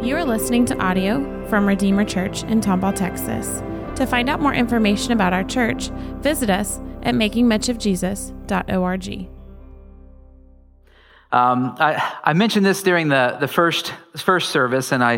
You are listening to audio from Redeemer Church in Tomball, Texas. To find out more information about our church, visit us at makingmuchofjesus.org. Um, I, I, mentioned this during the, the first, first service, and I,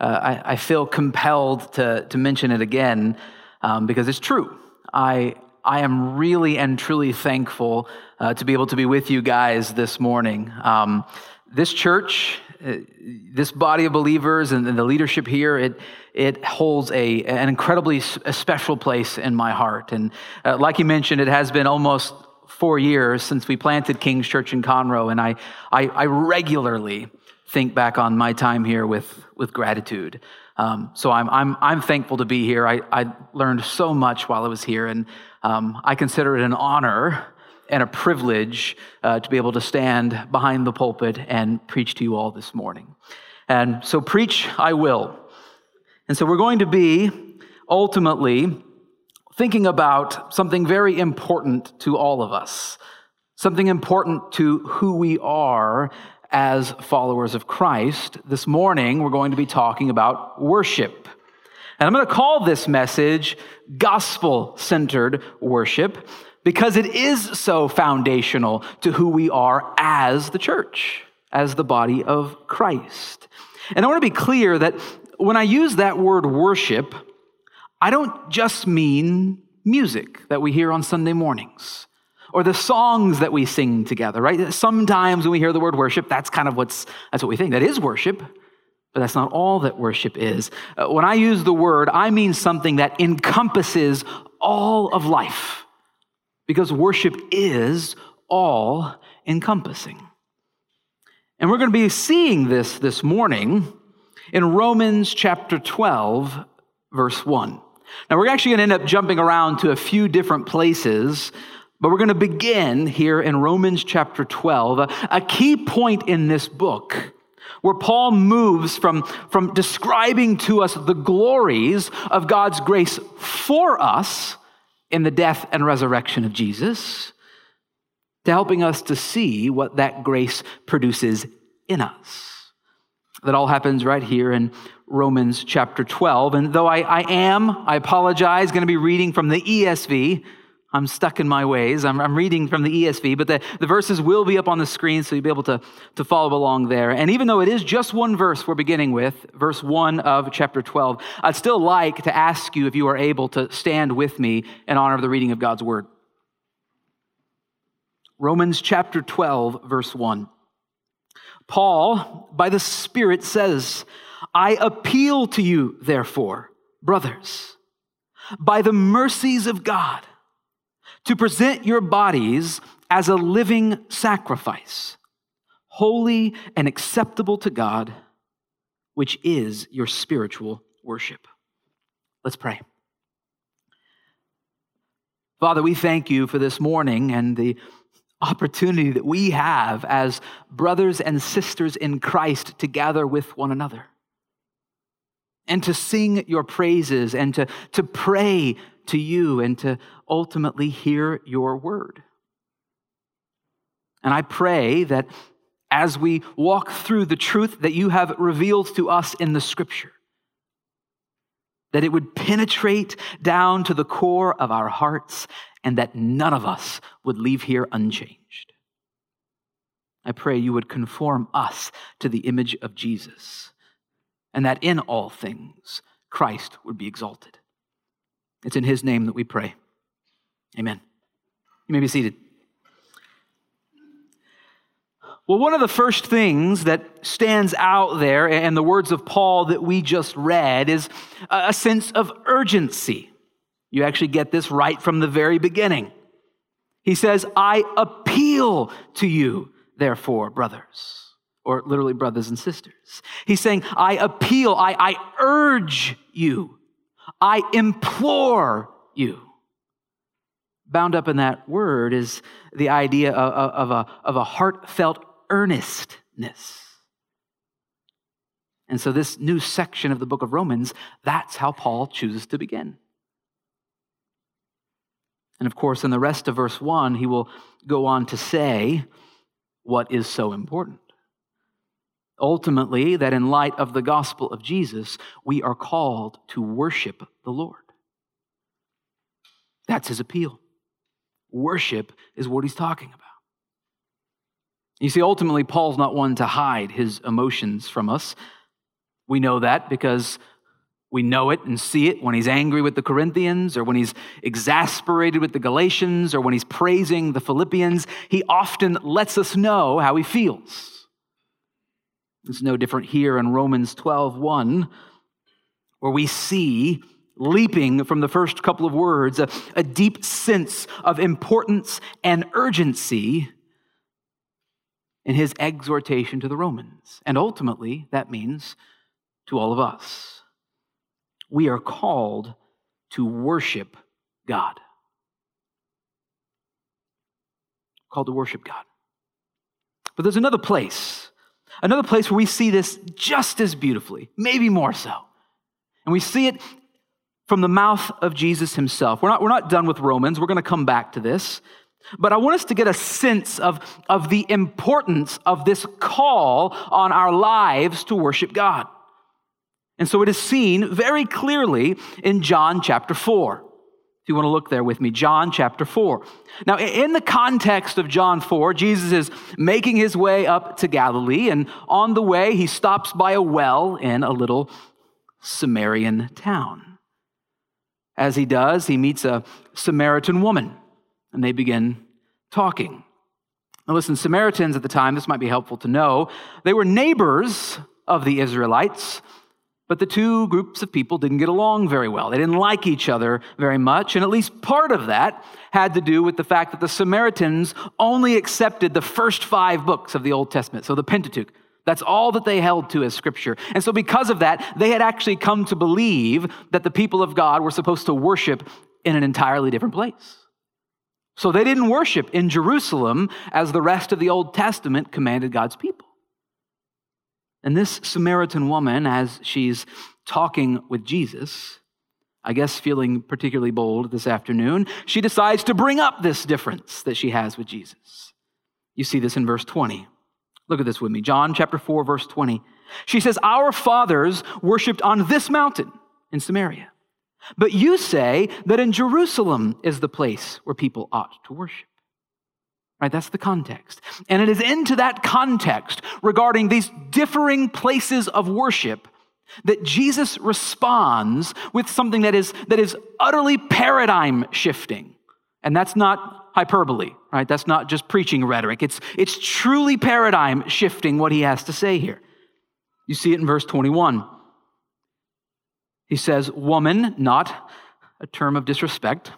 uh, I, I, feel compelled to, to mention it again um, because it's true. I, I am really and truly thankful uh, to be able to be with you guys this morning. Um, this church, this body of believers, and, the leadership here, it, it holds a, an incredibly special place in my heart. And uh, like you mentioned, it has been almost four years since we planted King's Church in Conroe, and I, I, I regularly think back on my time here with, with gratitude. Um, so I'm, I'm, I'm thankful to be here. I, I learned so much while I was here, and um, I consider it an honor and a privilege uh, to be able to stand behind the pulpit and preach to you all this morning. And so, preach I will. And so, we're going to be ultimately thinking about something very important to all of us, something important to who we are as followers of Christ. This morning, we're going to be talking about worship. And I'm going to call this message gospel centered worship because it is so foundational to who we are as the church, as the body of Christ. And I want to be clear that when I use that word worship, I don't just mean music that we hear on Sunday mornings or the songs that we sing together, right? Sometimes when we hear the word worship, that's kind of what's, that's what we think. That is worship, but that's not all that worship is. Uh, when I use the word, I mean something that encompasses all of life because worship is all encompassing. And we're going to be seeing this this morning in Romans chapter 12, verse 1. Now, we're actually going to end up jumping around to a few different places, but we're going to begin here in Romans chapter 12, a, key point in this book where Paul moves from, from describing to us the glories of God's grace for us in the death and resurrection of Jesus to helping us to see what that grace produces in us. That all happens right here in Romans chapter 12. And though I, I am, I apologize, going to be reading from the ESV. I'm stuck in my ways. I'm, I'm, reading from the ESV, but the, the verses will be up on the screen so you'll be able to, to follow along there. And even though it is just one verse we're beginning with, verse 1 of chapter 12, I'd still like to ask you if you are able to stand with me in honor of the reading of God's word. Romans chapter 12, verse 1. Paul, by the Spirit, says, I appeal to you, therefore, brothers, by the mercies of God, to present your bodies as a living sacrifice, holy and acceptable to God, which is your spiritual worship. Let's pray. Father, we thank you for this morning and the opportunity that we have as brothers and sisters in Christ to gather with one another and to sing your praises and to, to pray to you and to ultimately hear your word. And I pray that as we walk through the truth that you have revealed to us in the scripture, that it would penetrate down to the core of our hearts and that none of us would leave here unchanged. I pray you would conform us to the image of Jesus and that in all things Christ would be exalted. It's in his name that we pray. Amen. You may be seated. Well, one of the first things that stands out there in the words of Paul that we just read is a sense of urgency. You actually get this right from the very beginning. He says, I appeal to you, therefore, brothers, or literally brothers and sisters. He's saying, I appeal, I, I urge you, I implore you. Bound up in that word is the idea of, of, a, of a heartfelt earnestness. And so, this new section of the book of Romans, that's how Paul chooses to begin. And of course, in the rest of verse 1, he will go on to say what is so important. Ultimately, that in light of the gospel of Jesus, we are called to worship the Lord. That's his appeal. Worship is what he's talking about. You see, ultimately, Paul's not one to hide his emotions from us. We know that because we know it and see it when he's angry with the Corinthians or when he's exasperated with the Galatians or when he's praising the Philippians. He often lets us know how he feels. It's no different here in Romans 12 1, where we see leaping from the first couple of words a, a deep sense of importance and urgency in his exhortation to the Romans. And ultimately, that means to all of us. We are called to worship God. Called to worship God. But there's another place, another place where we see this just as beautifully, maybe more so. And we see it from the mouth of Jesus himself. We're not, we're not done with Romans. We're going to come back to this. But I want us to get a sense of, of the importance of this call on our lives to worship God. And so it is seen very clearly in John chapter 4. If you want to look there with me, John chapter 4. Now, in the context of John 4, Jesus is making his way up to Galilee, and on the way, he stops by a well in a little Samaritan town. As he does, he meets a Samaritan woman and they begin talking. Now, listen, Samaritans at the time, this might be helpful to know, they were neighbors of the Israelites, but the two groups of people didn't get along very well. They didn't like each other very much, and at least part of that had to do with the fact that the Samaritans only accepted the first five books of the Old Testament, so the Pentateuch. That's all that they held to as scripture. And so, because of that, they had actually come to believe that the people of God were supposed to worship in an entirely different place. So they didn't worship in Jerusalem as the rest of the Old Testament commanded God's people. And this Samaritan woman, as she's talking with Jesus, I guess feeling particularly bold this afternoon, she decides to bring up this difference that she has with Jesus. You see this in verse 20. Look at this with me. John chapter 4, verse 20. She says, Our fathers worshiped on this mountain in Samaria. But you say that in Jerusalem is the place where people ought to worship. Right? That's the context. And it is into that context regarding these differing places of worship that Jesus responds with something that is, that is utterly paradigm shifting. And that's not hyperbole, right? That's not just preaching rhetoric. It's, it's truly paradigm shifting what he has to say here. You see it in verse 21. He says, Woman, not a term of disrespect.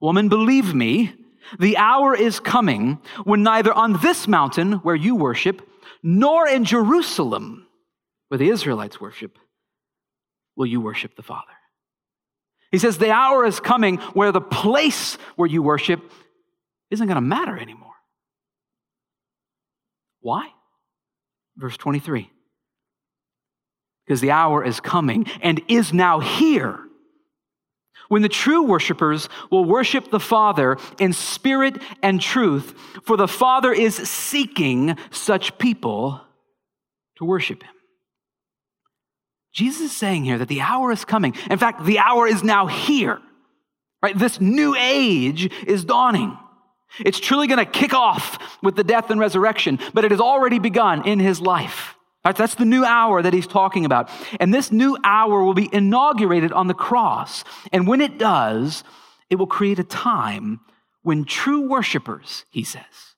Woman, believe me, the hour is coming when neither on this mountain where you worship, nor in Jerusalem where the Israelites worship, will you worship the Father. He says, The hour is coming where the place where you worship isn't going to matter anymore. Why? Verse 23 because the hour is coming and is now here when the true worshipers will worship the Father in spirit and truth, for the Father is seeking such people to worship Him. Jesus is saying here that the hour is coming. In fact, the hour is now here. Right? This new age is dawning. It's truly going to kick off with the death and resurrection, but it has already begun in his life. Right, that's the new hour that he's talking about. And this new hour will be inaugurated on the cross. And when it does, it will create a time when true worshipers, he says,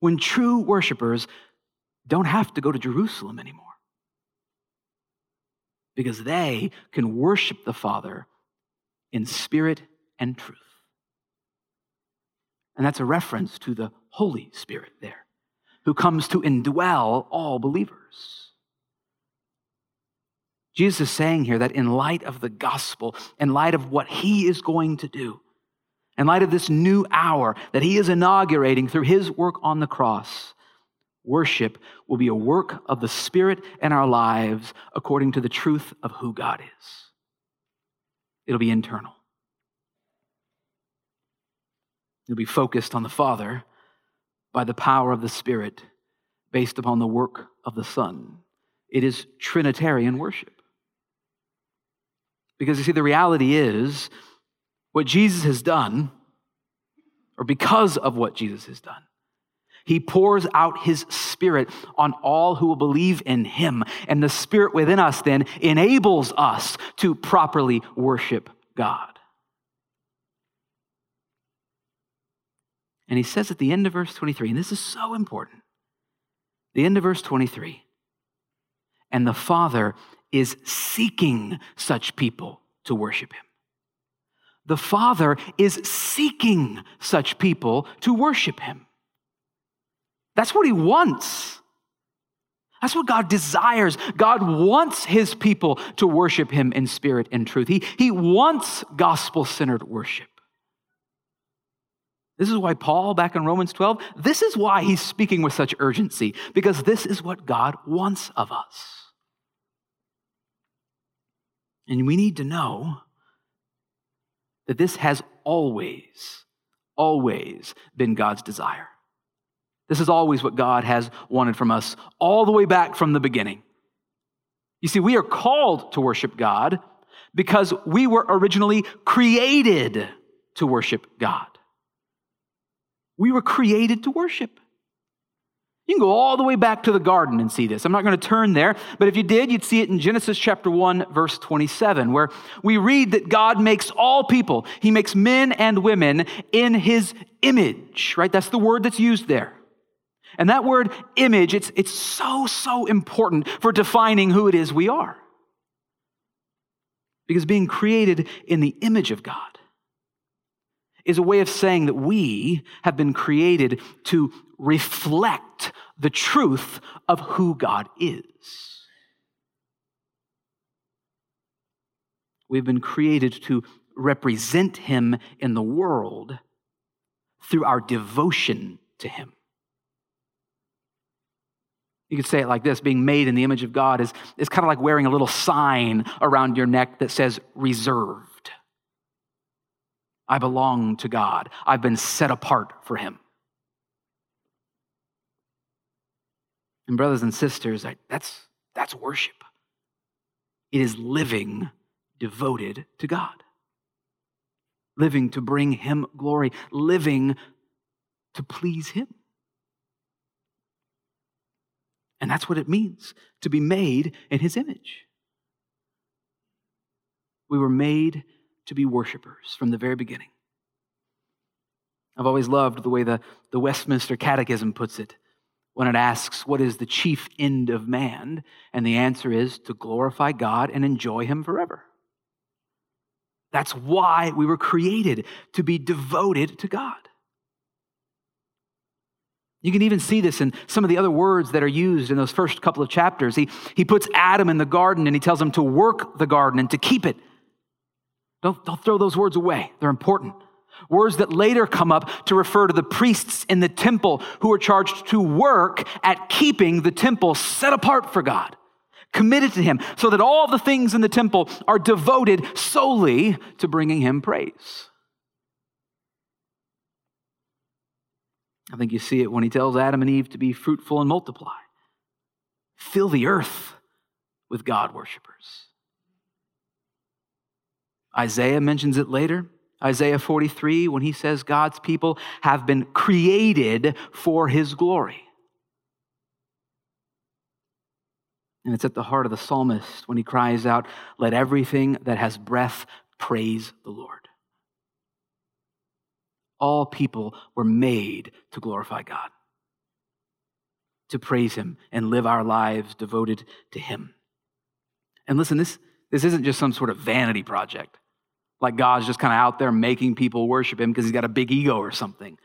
when true worshipers don't have to go to Jerusalem anymore because they can worship the Father in spirit and truth. And that's a reference to the Holy Spirit there who comes to indwell all believers. Jesus is saying here that in light of the gospel, in light of what he is going to do, in light of this new hour that he is inaugurating through his work on the cross, worship will be a work of the Spirit in our lives according to the truth of who God is. It'll be internal. It'll be focused on the Father by the power of the Spirit based upon the work of the Son. It is Trinitarian worship. Because you see, the reality is what Jesus has done, or because of what Jesus has done, he pours out his spirit on all who will believe in him. And the spirit within us then enables us to properly worship God. And he says at the end of verse 23, and this is so important, the end of verse 23, and the Father is seeking such people to worship him. The Father is seeking such people to worship him. That's what he wants. That's what God desires. God wants his people to worship him in spirit and truth. He, he wants gospel centered worship. This is why Paul, back in Romans 12, this is why he's speaking with such urgency, because this is what God wants of us. And we need to know that this has always, always been God's desire. This is always what God has wanted from us, all the way back from the beginning. You see, we are called to worship God because we were originally created to worship God. We were created to worship. You can go all the way back to the garden and see this. I'm not going to turn there, but if you did, you'd see it in Genesis chapter 1, verse 27, where we read that God makes all people, He makes men and women in His image, right? That's the word that's used there. And that word image, it's, it's so, so important for defining who it is we are. Because being created in the image of God is a way of saying that we have been created to reflect the truth of who God is. We've been created to represent Him in the world through our devotion to Him. You could say it like this being made in the image of God is, is kind of like wearing a little sign around your neck that says reserved. I belong to God, I've been set apart for Him. And, brothers and sisters, that's, that's worship. It is living devoted to God, living to bring Him glory, living to please Him. And that's what it means to be made in His image. We were made to be worshipers from the very beginning. I've always loved the way the, the Westminster Catechism puts it when it asks, What is the chief end of man? And the answer is to glorify God and enjoy Him forever. That's why we were created, to be devoted to God. You can even see this in some of the other words that are used in those first couple of chapters. He, he puts Adam in the garden and he tells him to work the garden and to keep it. Don't, don't throw those words away, they're important. Words that later come up to refer to the priests in the temple who are charged to work at keeping the temple set apart for God, committed to Him, so that all the things in the temple are devoted solely to bringing Him praise. I think you see it when He tells Adam and Eve to be fruitful and multiply, fill the earth with God worshippers. Isaiah mentions it later. Isaiah 43, when he says God's people have been created for his glory. And it's at the heart of the psalmist when he cries out, Let everything that has breath praise the Lord. All people were made to glorify God, to praise him and live our lives devoted to him. And listen, this, this isn't just some sort of vanity project like God's just kind of out there making people worship him because he's got a big ego or something.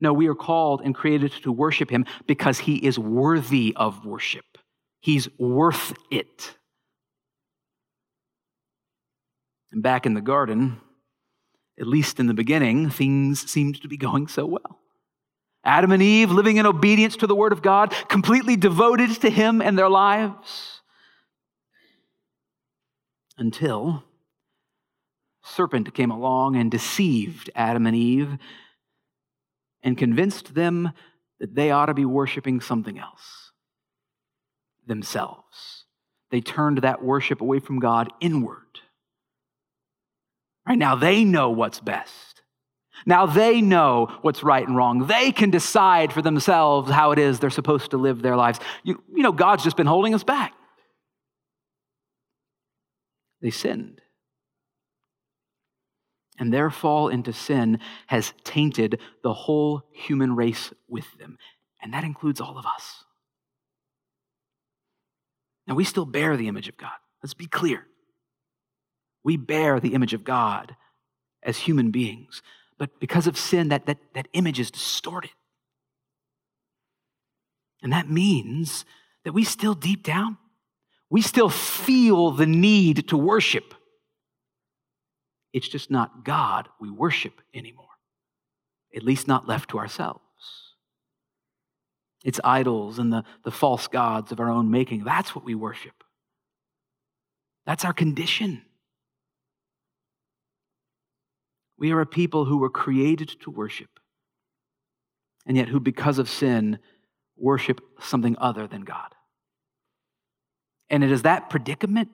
No, we are called and created to worship him because he is worthy of worship. He's worth it. And back in the garden, at least in the beginning, things seemed to be going so well. Adam and Eve living in obedience to the word of God, completely devoted to him and their lives. Until serpent came along and deceived Adam and Eve and convinced them that they ought to be worshiping something else themselves. They turned that worship away from God inward. Right now, they know what's best. Now they know what's right and wrong. They can decide for themselves how it is they're supposed to live their lives. You, you know, God's just been holding us back. They sinned. And their fall into sin has tainted the whole human race with them. And that includes all of us. Now, we still bear the image of God. Let's be clear. We bear the image of God as human beings. But because of sin, that, that, that image is distorted. And that means that we still, deep down, we still feel the need to worship. It's just not God we worship anymore, at least not left to ourselves. It's idols and the, the false gods of our own making. That's what we worship. That's our condition. We are a people who were created to worship, and yet who, because of sin, worship something other than God. And it is that predicament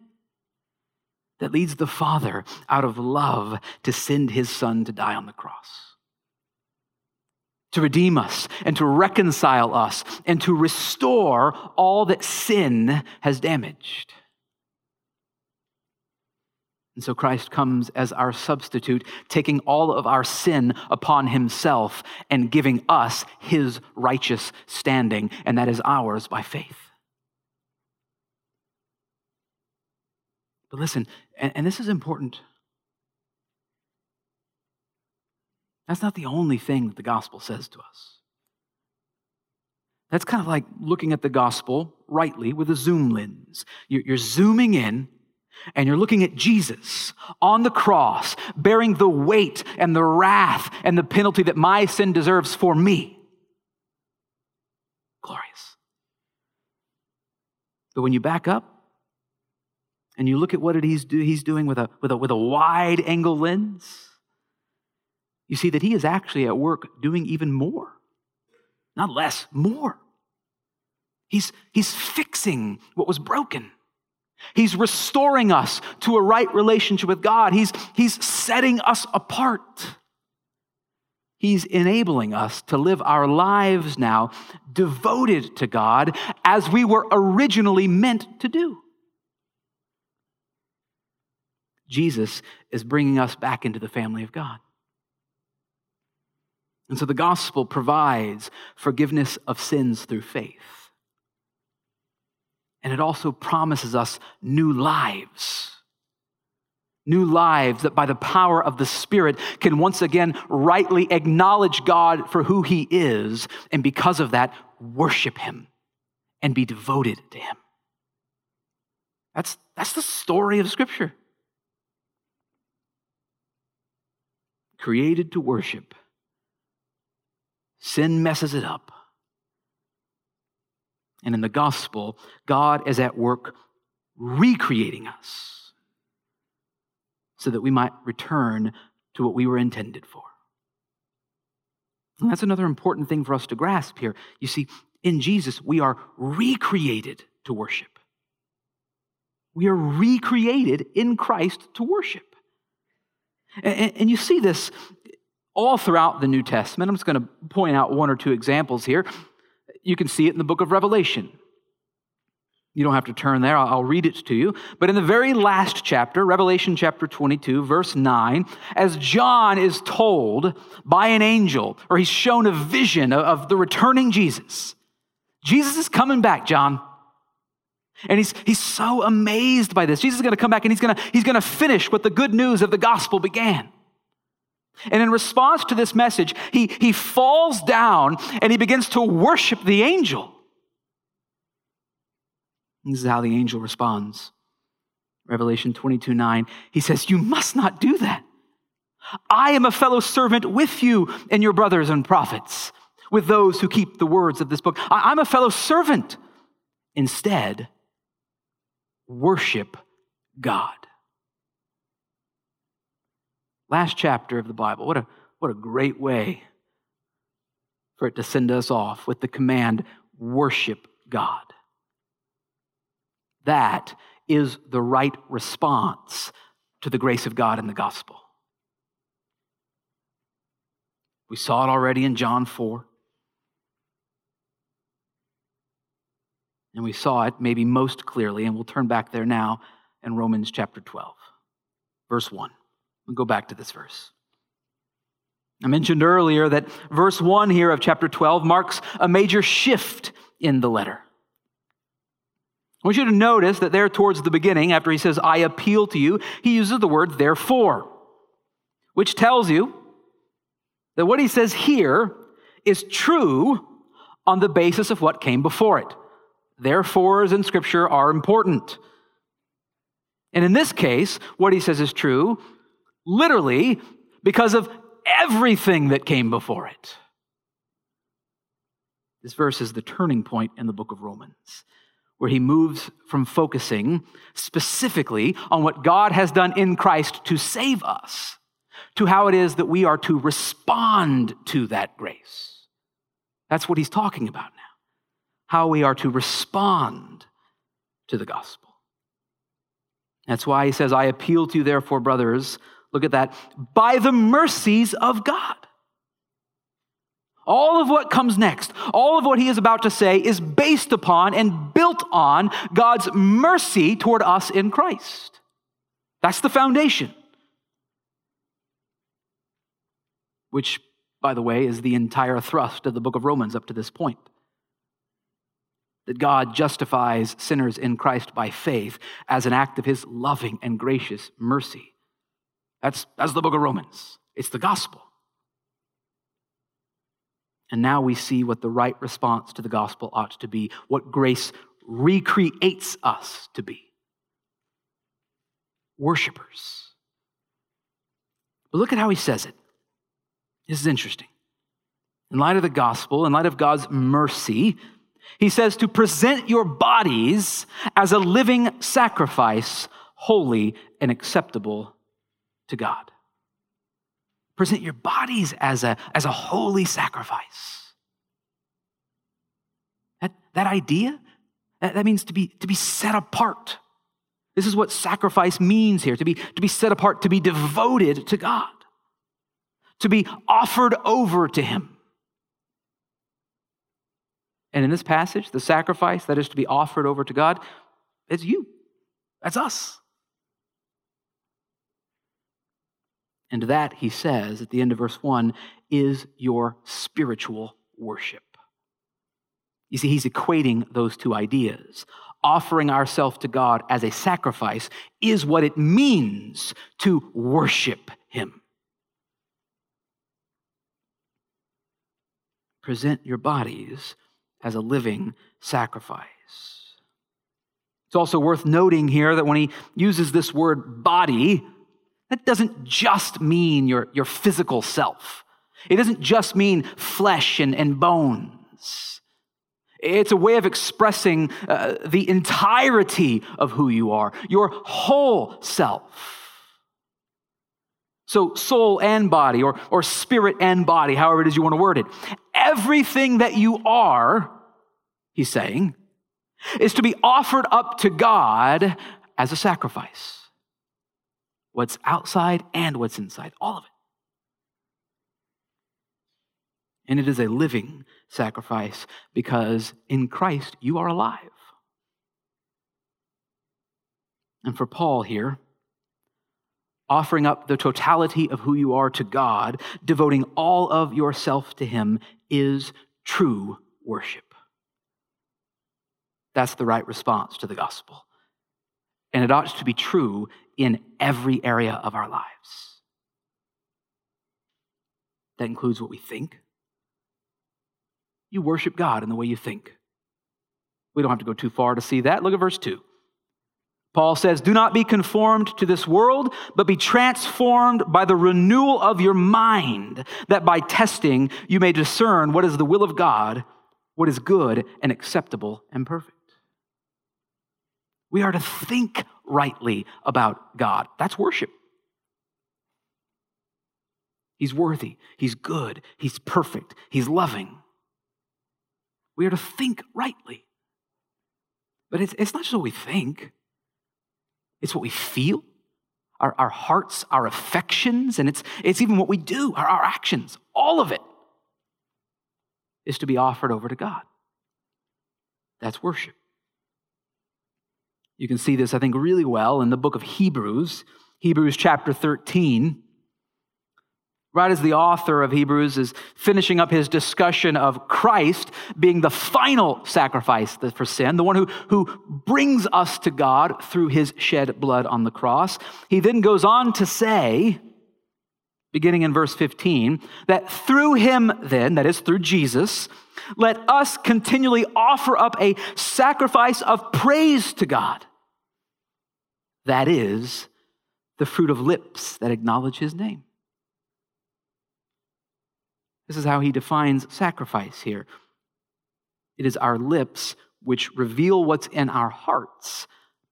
that leads the Father, out of love, to send his Son to die on the cross. To redeem us and to reconcile us and to restore all that sin has damaged. And so Christ comes as our substitute, taking all of our sin upon himself and giving us his righteous standing, and that is ours by faith. But listen, and, and this is important. That's not the only thing that the gospel says to us. That's kind of like looking at the gospel rightly with a zoom lens. You're, you're zooming in and you're looking at Jesus on the cross, bearing the weight and the wrath and the penalty that my sin deserves for me. Glorious. But when you back up and you look at what he's, do, he's doing with a, with, a, with a wide angle lens, you see that he is actually at work doing even more. Not less, more. He's, he's fixing what was broken. He's restoring us to a right relationship with God. He's, he's setting us apart. He's enabling us to live our lives now devoted to God as we were originally meant to do. Jesus is bringing us back into the family of God. And so the gospel provides forgiveness of sins through faith. And it also promises us new lives. New lives that by the power of the Spirit can once again rightly acknowledge God for who He is, and because of that, worship Him and be devoted to Him. That's, that's the story of Scripture. Created to worship. Sin messes it up. And in the gospel, God is at work recreating us so that we might return to what we were intended for. And that's another important thing for us to grasp here. You see, in Jesus, we are recreated to worship. We are recreated in Christ to worship. And, and you see this all throughout the New Testament. I'm just going to point out one or two examples here. You can see it in the book of Revelation. You don't have to turn there, I'll read it to you. But in the very last chapter, Revelation chapter 22, verse 9, as John is told by an angel, or he's shown a vision of the returning Jesus, Jesus is coming back, John. And he's, he's so amazed by this. Jesus is going to come back and he's going to, he's going to finish what the good news of the gospel began. And in response to this message, he, he falls down and he begins to worship the angel. This is how the angel responds. Revelation 22 9. He says, You must not do that. I am a fellow servant with you and your brothers and prophets, with those who keep the words of this book. I, I'm a fellow servant. Instead, worship God. Last chapter of the Bible. What a, what a great way for it to send us off with the command worship God. That is the right response to the grace of God in the gospel. We saw it already in John 4. And we saw it maybe most clearly, and we'll turn back there now in Romans chapter 12, verse 1. We'll go back to this verse. I mentioned earlier that verse 1 here of chapter 12 marks a major shift in the letter. I want you to notice that there towards the beginning, after he says, I appeal to you, he uses the word therefore, which tells you that what he says here is true on the basis of what came before it. Therefores in Scripture are important. And in this case, what he says is true literally because of everything that came before it. This verse is the turning point in the book of Romans, where he moves from focusing specifically on what God has done in Christ to save us to how it is that we are to respond to that grace. That's what he's talking about now. How we are to respond to the gospel. That's why he says, I appeal to you, therefore, brothers, look at that, by the mercies of God. All of what comes next, all of what he is about to say, is based upon and built on God's mercy toward us in Christ. That's the foundation. Which, by the way, is the entire thrust of the book of Romans up to this point. That God justifies sinners in Christ by faith as an act of his loving and gracious mercy. That's, that's the book of Romans. It's the gospel. And now we see what the right response to the gospel ought to be, what grace recreates us to be worshipers. But look at how he says it. This is interesting. In light of the gospel, in light of God's mercy, he says to present your bodies as a living sacrifice, holy and acceptable to God. Present your bodies as a, as a holy sacrifice. That, that idea, that, that means to be, to be set apart. This is what sacrifice means here to be, to be set apart, to be devoted to God, to be offered over to Him. And in this passage, the sacrifice that is to be offered over to God is you. That's us. And that, he says at the end of verse 1, is your spiritual worship. You see, he's equating those two ideas. Offering ourselves to God as a sacrifice is what it means to worship him. Present your bodies as a living sacrifice. It's also worth noting here that when he uses this word body, that doesn't just mean your, your physical self. It doesn't just mean flesh and, and bones. It's a way of expressing uh, the entirety of who you are, your whole self. So, soul and body, or, or spirit and body, however it is you want to word it. Everything that you are, he's saying, is to be offered up to God as a sacrifice what's outside and what's inside, all of it. And it is a living sacrifice because in Christ you are alive. And for Paul here, offering up the totality of who you are to God, devoting all of yourself to Him, is true worship. That's the right response to the gospel. And it ought to be true in every area of our lives. That includes what we think. You worship God in the way you think. We don't have to go too far to see that. Look at verse 2. Paul says, Do not be conformed to this world, but be transformed by the renewal of your mind, that by testing you may discern what is the will of God, what is good and acceptable and perfect. We are to think rightly about God. That's worship. He's worthy. He's good. He's perfect. He's loving. We are to think rightly. But it's, it's not just what we think, it's what we feel, our, our hearts, our affections, and it's, it's even what we do, our, our actions. All of it is to be offered over to God. That's worship. You can see this, I think, really well in the book of Hebrews, Hebrews chapter 13. Right as the author of Hebrews is finishing up his discussion of Christ being the final sacrifice for sin, the one who, who brings us to God through his shed blood on the cross, he then goes on to say, beginning in verse 15, that through him, then, that is through Jesus, let us continually offer up a sacrifice of praise to God. That is the fruit of lips that acknowledge his name. This is how he defines sacrifice here it is our lips which reveal what's in our hearts,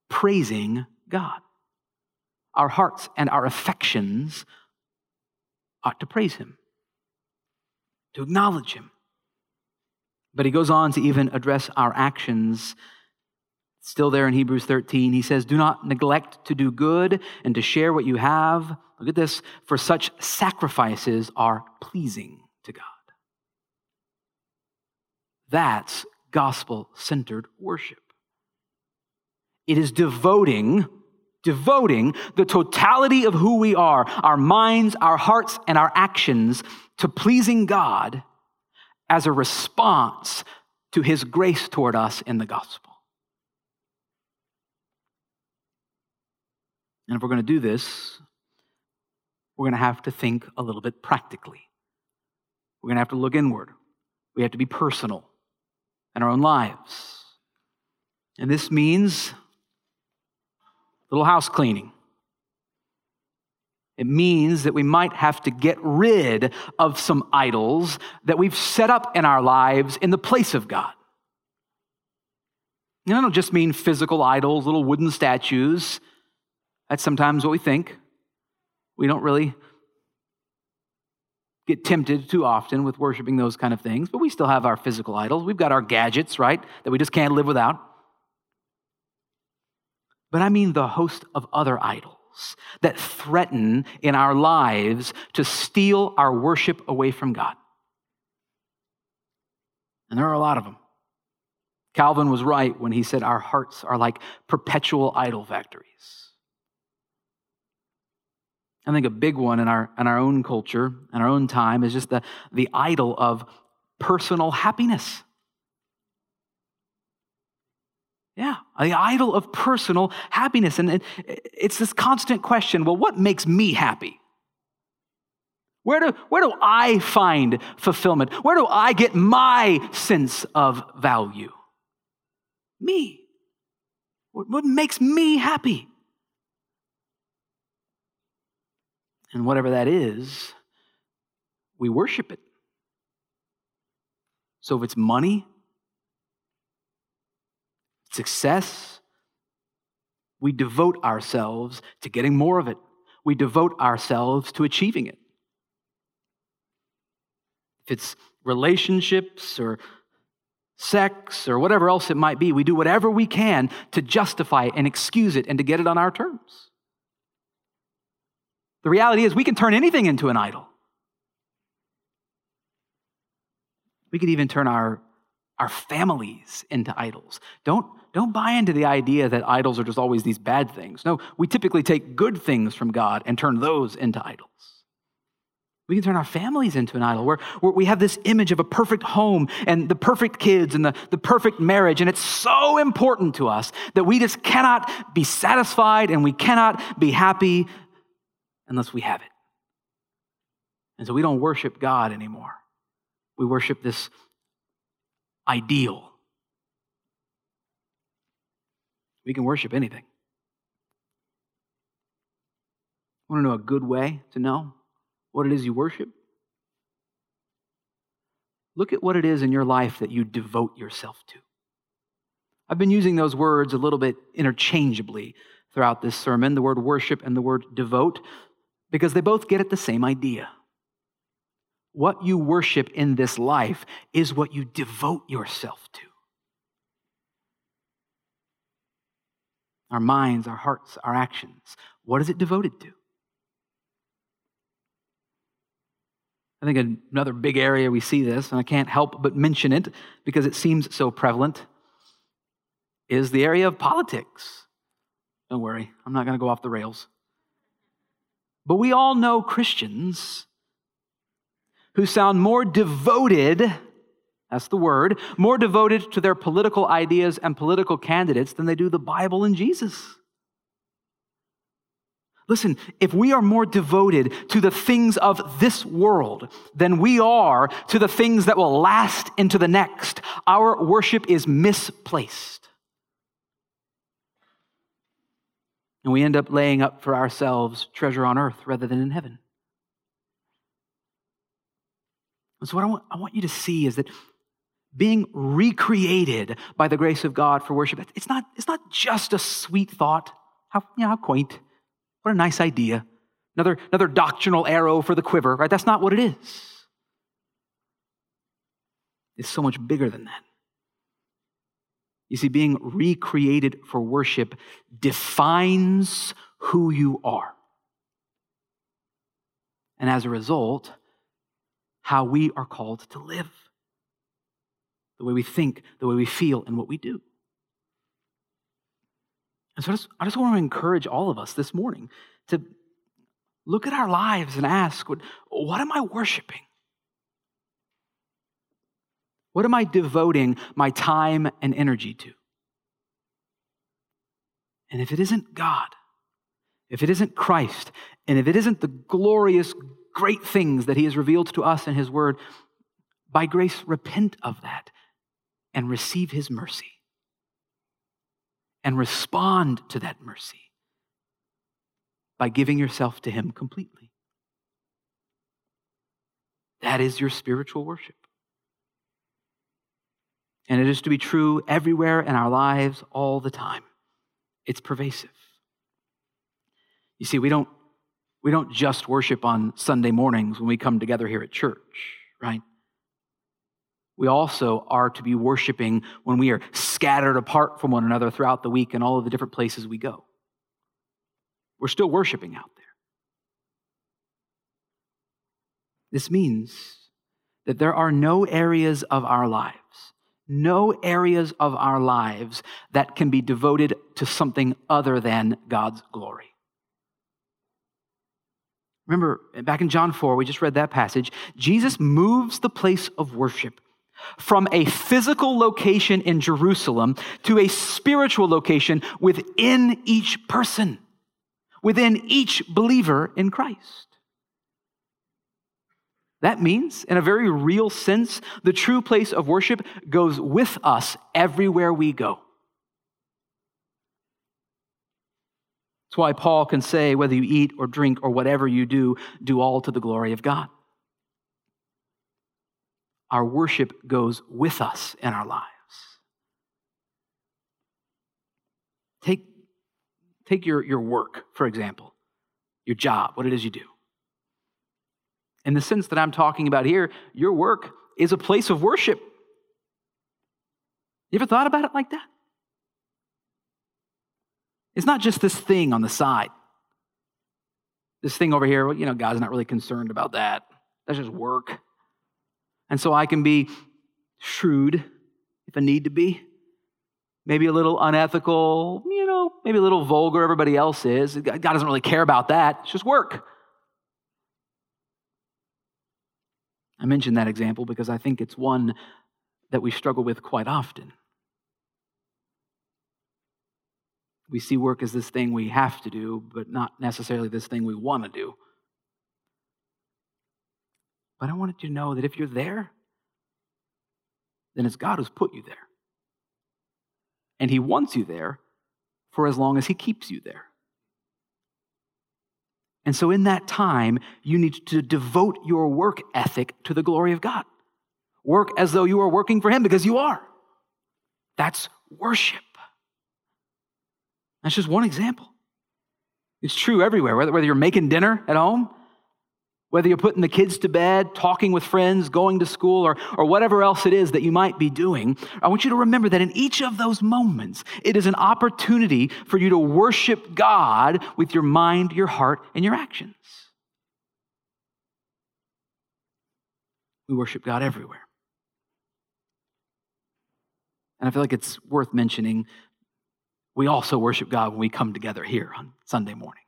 praising God. Our hearts and our affections ought to praise him, to acknowledge him. But he goes on to even address our actions. Still there in Hebrews 13, he says, Do not neglect to do good and to share what you have. Look at this, for such sacrifices are pleasing to God. That's gospel centered worship. It is devoting, devoting the totality of who we are, our minds, our hearts, and our actions to pleasing God as a response to his grace toward us in the gospel. And if we're going to do this, we're going to have to think a little bit practically. We're going to have to look inward. We have to be personal in our own lives. And this means little house cleaning. It means that we might have to get rid of some idols that we've set up in our lives in the place of God. And I don't just mean physical idols, little wooden statues. That's sometimes what we think. We don't really get tempted too often with worshiping those kind of things, but we still have our physical idols. We've got our gadgets, right, that we just can't live without. But I mean the host of other idols that threaten in our lives to steal our worship away from God. And there are a lot of them. Calvin was right when he said our hearts are like perpetual idol factories. I think a big one in our, in our own culture, in our own time, is just the, the idol of personal happiness. Yeah, the idol of personal happiness. And it, it's this constant question well, what makes me happy? Where do, where do I find fulfillment? Where do I get my sense of value? Me. What makes me happy? And whatever that is, we worship it. So if it's money, success, we devote ourselves to getting more of it. We devote ourselves to achieving it. If it's relationships or sex or whatever else it might be, we do whatever we can to justify and excuse it and to get it on our terms. The reality is, we can turn anything into an idol. We could even turn our, our families into idols. Don't, don't buy into the idea that idols are just always these bad things. No, we typically take good things from God and turn those into idols. We can turn our families into an idol where, we have this image of a perfect home and the perfect kids and the, the perfect marriage. And it's so important to us that we just cannot be satisfied and we cannot be happy unless we have it. And so we don't worship God anymore. We worship this ideal. We can worship anything. Want to know a good way to know what it is you worship? Look at what it is in your life that you devote yourself to. I've been using those words a little bit interchangeably throughout this sermon the word worship and the word devote because they both get at the same idea. what you worship in this life is what you devote yourself to. Our minds, our hearts, our actions. What is it devoted to? I think another big area we see this, and I can't help but mention it because it seems so prevalent, is the area of politics. Don't worry, I'm not going to go off the rails. But we all know Christians who sound more devoted, that's the word, more devoted to their political ideas and political candidates than they do the Bible and Jesus. Listen, if we are more devoted to the things of this world than we are to the things that will last into the next, our worship is misplaced. And we end up laying up for ourselves treasure on earth rather than in heaven. And so, what I want, I want you to see is that being recreated by the grace of God for worship, it's not, it's not just a sweet thought. How, how quaint. What a nice idea. Another, another doctrinal arrow for the quiver, right? That's not what it is. It's so much bigger than that. You see, being recreated for worship defines who you are. And as a result, how we are called to live the way we think, the way we feel, and what we do. And so I just, I just want to encourage all of us this morning to look at our lives and ask, what, what am I worshiping? What am I devoting my time and energy to? And if it isn't God, if it isn't Christ, and if it isn't the glorious, great things that He has revealed to us in His Word, by grace, repent of that and receive His mercy and respond to that mercy by giving yourself to Him completely. That is your spiritual worship. And it is to be true everywhere in our lives all the time. It's pervasive. You see, we don't, we don't just worship on Sunday mornings when we come together here at church, right? We also are to be worshiping when we are scattered apart from one another throughout the week and all of the different places we go. We're still worshiping out there. This means that there are no areas of our lives, no areas of our lives that can be devoted to something other than God's glory. Remember, back in John 4, we just read that passage. Jesus moves the place of worship from a physical location in Jerusalem to a spiritual location within each person, within each believer in Christ. That means, in a very real sense, the true place of worship goes with us everywhere we go. That's why Paul can say, whether you eat or drink or whatever you do, do all to the glory of God our worship goes with us in our lives. Take, take your, your work, for example, your job, what it is you do. In the sense that I'm talking about here, your work is a place of worship. You ever thought about it like that? It's not just this thing on the side. This thing over here, you know, God's not really concerned about that. That's just work. And so I can be shrewd if I need to be. Maybe a little unethical, you know, maybe a little vulgar, everybody else is. God doesn't really care about that. It's just work. I mention that example because I think it's one that we struggle with quite often. We see work as this thing we have to do, but not necessarily this thing we want to do. But I wanted you to know that if you're there, then it's God who's put you there. And He wants you there for as long as He keeps you there. And so, in that time, you need to devote your work ethic to the glory of God. Work as though you are working for Him because you are. That's worship. That's just one example. It's true everywhere, whether, whether you're making dinner at home Whether you're putting the kids to bed, talking with friends, going to school, or, or whatever else it is that you might be doing, I want you to remember that in each of those moments, it is an opportunity for you to worship God with your mind, your heart, and your actions. We worship God everywhere. And I feel like it's worth mentioning we also worship God when we come together here on Sunday mornings.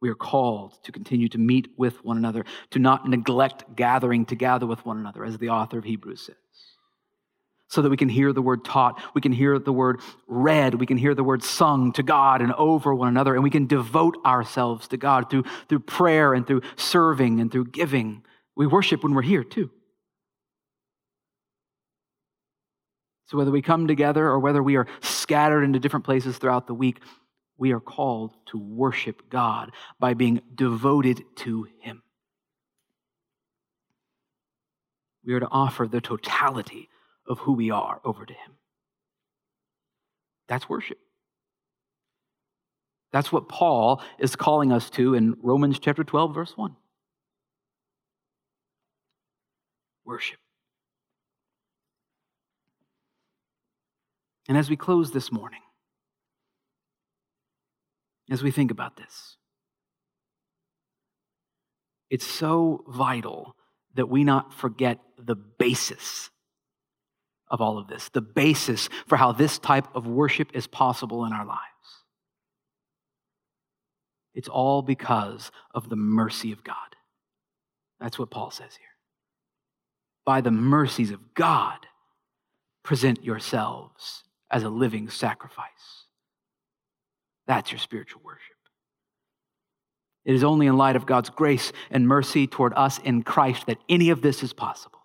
We are called to continue to meet with one another, to not neglect gathering together with one another, as the author of Hebrews says. So that we can hear the word taught, we can hear the word read, we can hear the word sung to God and over one another, and we can devote ourselves to God through, through prayer and through serving and through giving. We worship when we're here too. So, whether we come together or whether we are scattered into different places throughout the week, we are called to worship God by being devoted to Him. We are to offer the totality of who we are over to Him. That's worship. That's what Paul is calling us to in Romans chapter 12, verse 1. Worship. And as we close this morning, as we think about this, it's so vital that we not forget the basis of all of this, the basis for how this type of worship is possible in our lives. It's all because of the mercy of God. That's what Paul says here. By the mercies of God, present yourselves as a living sacrifice. That's your spiritual worship. It is only in light of God's grace and mercy toward us in Christ that any of this is possible.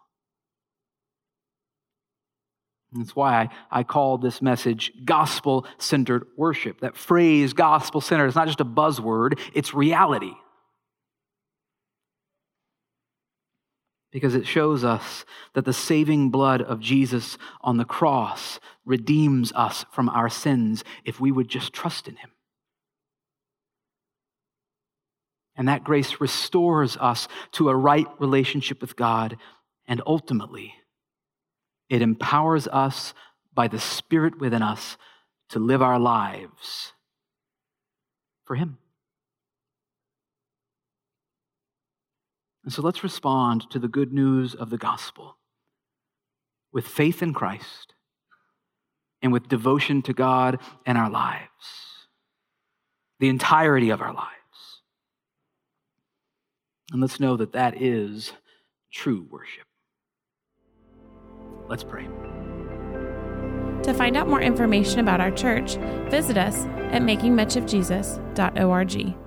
That's why I, I call this message gospel centered worship. That phrase, gospel centered, is not just a buzzword, it's reality. because it shows us that the saving blood of Jesus on the cross redeems us from our sins if we would just trust in him. And that grace restores us to a right relationship with God, and ultimately, it empowers us by the Spirit within us to live our lives for Him. And so let's respond to the good news of the gospel with faith in Christ and with devotion to God and our lives, the entirety of our lives. And let's know that that is true worship. Let's pray. To find out more information about our church, visit us at makingmuchofjesus.org.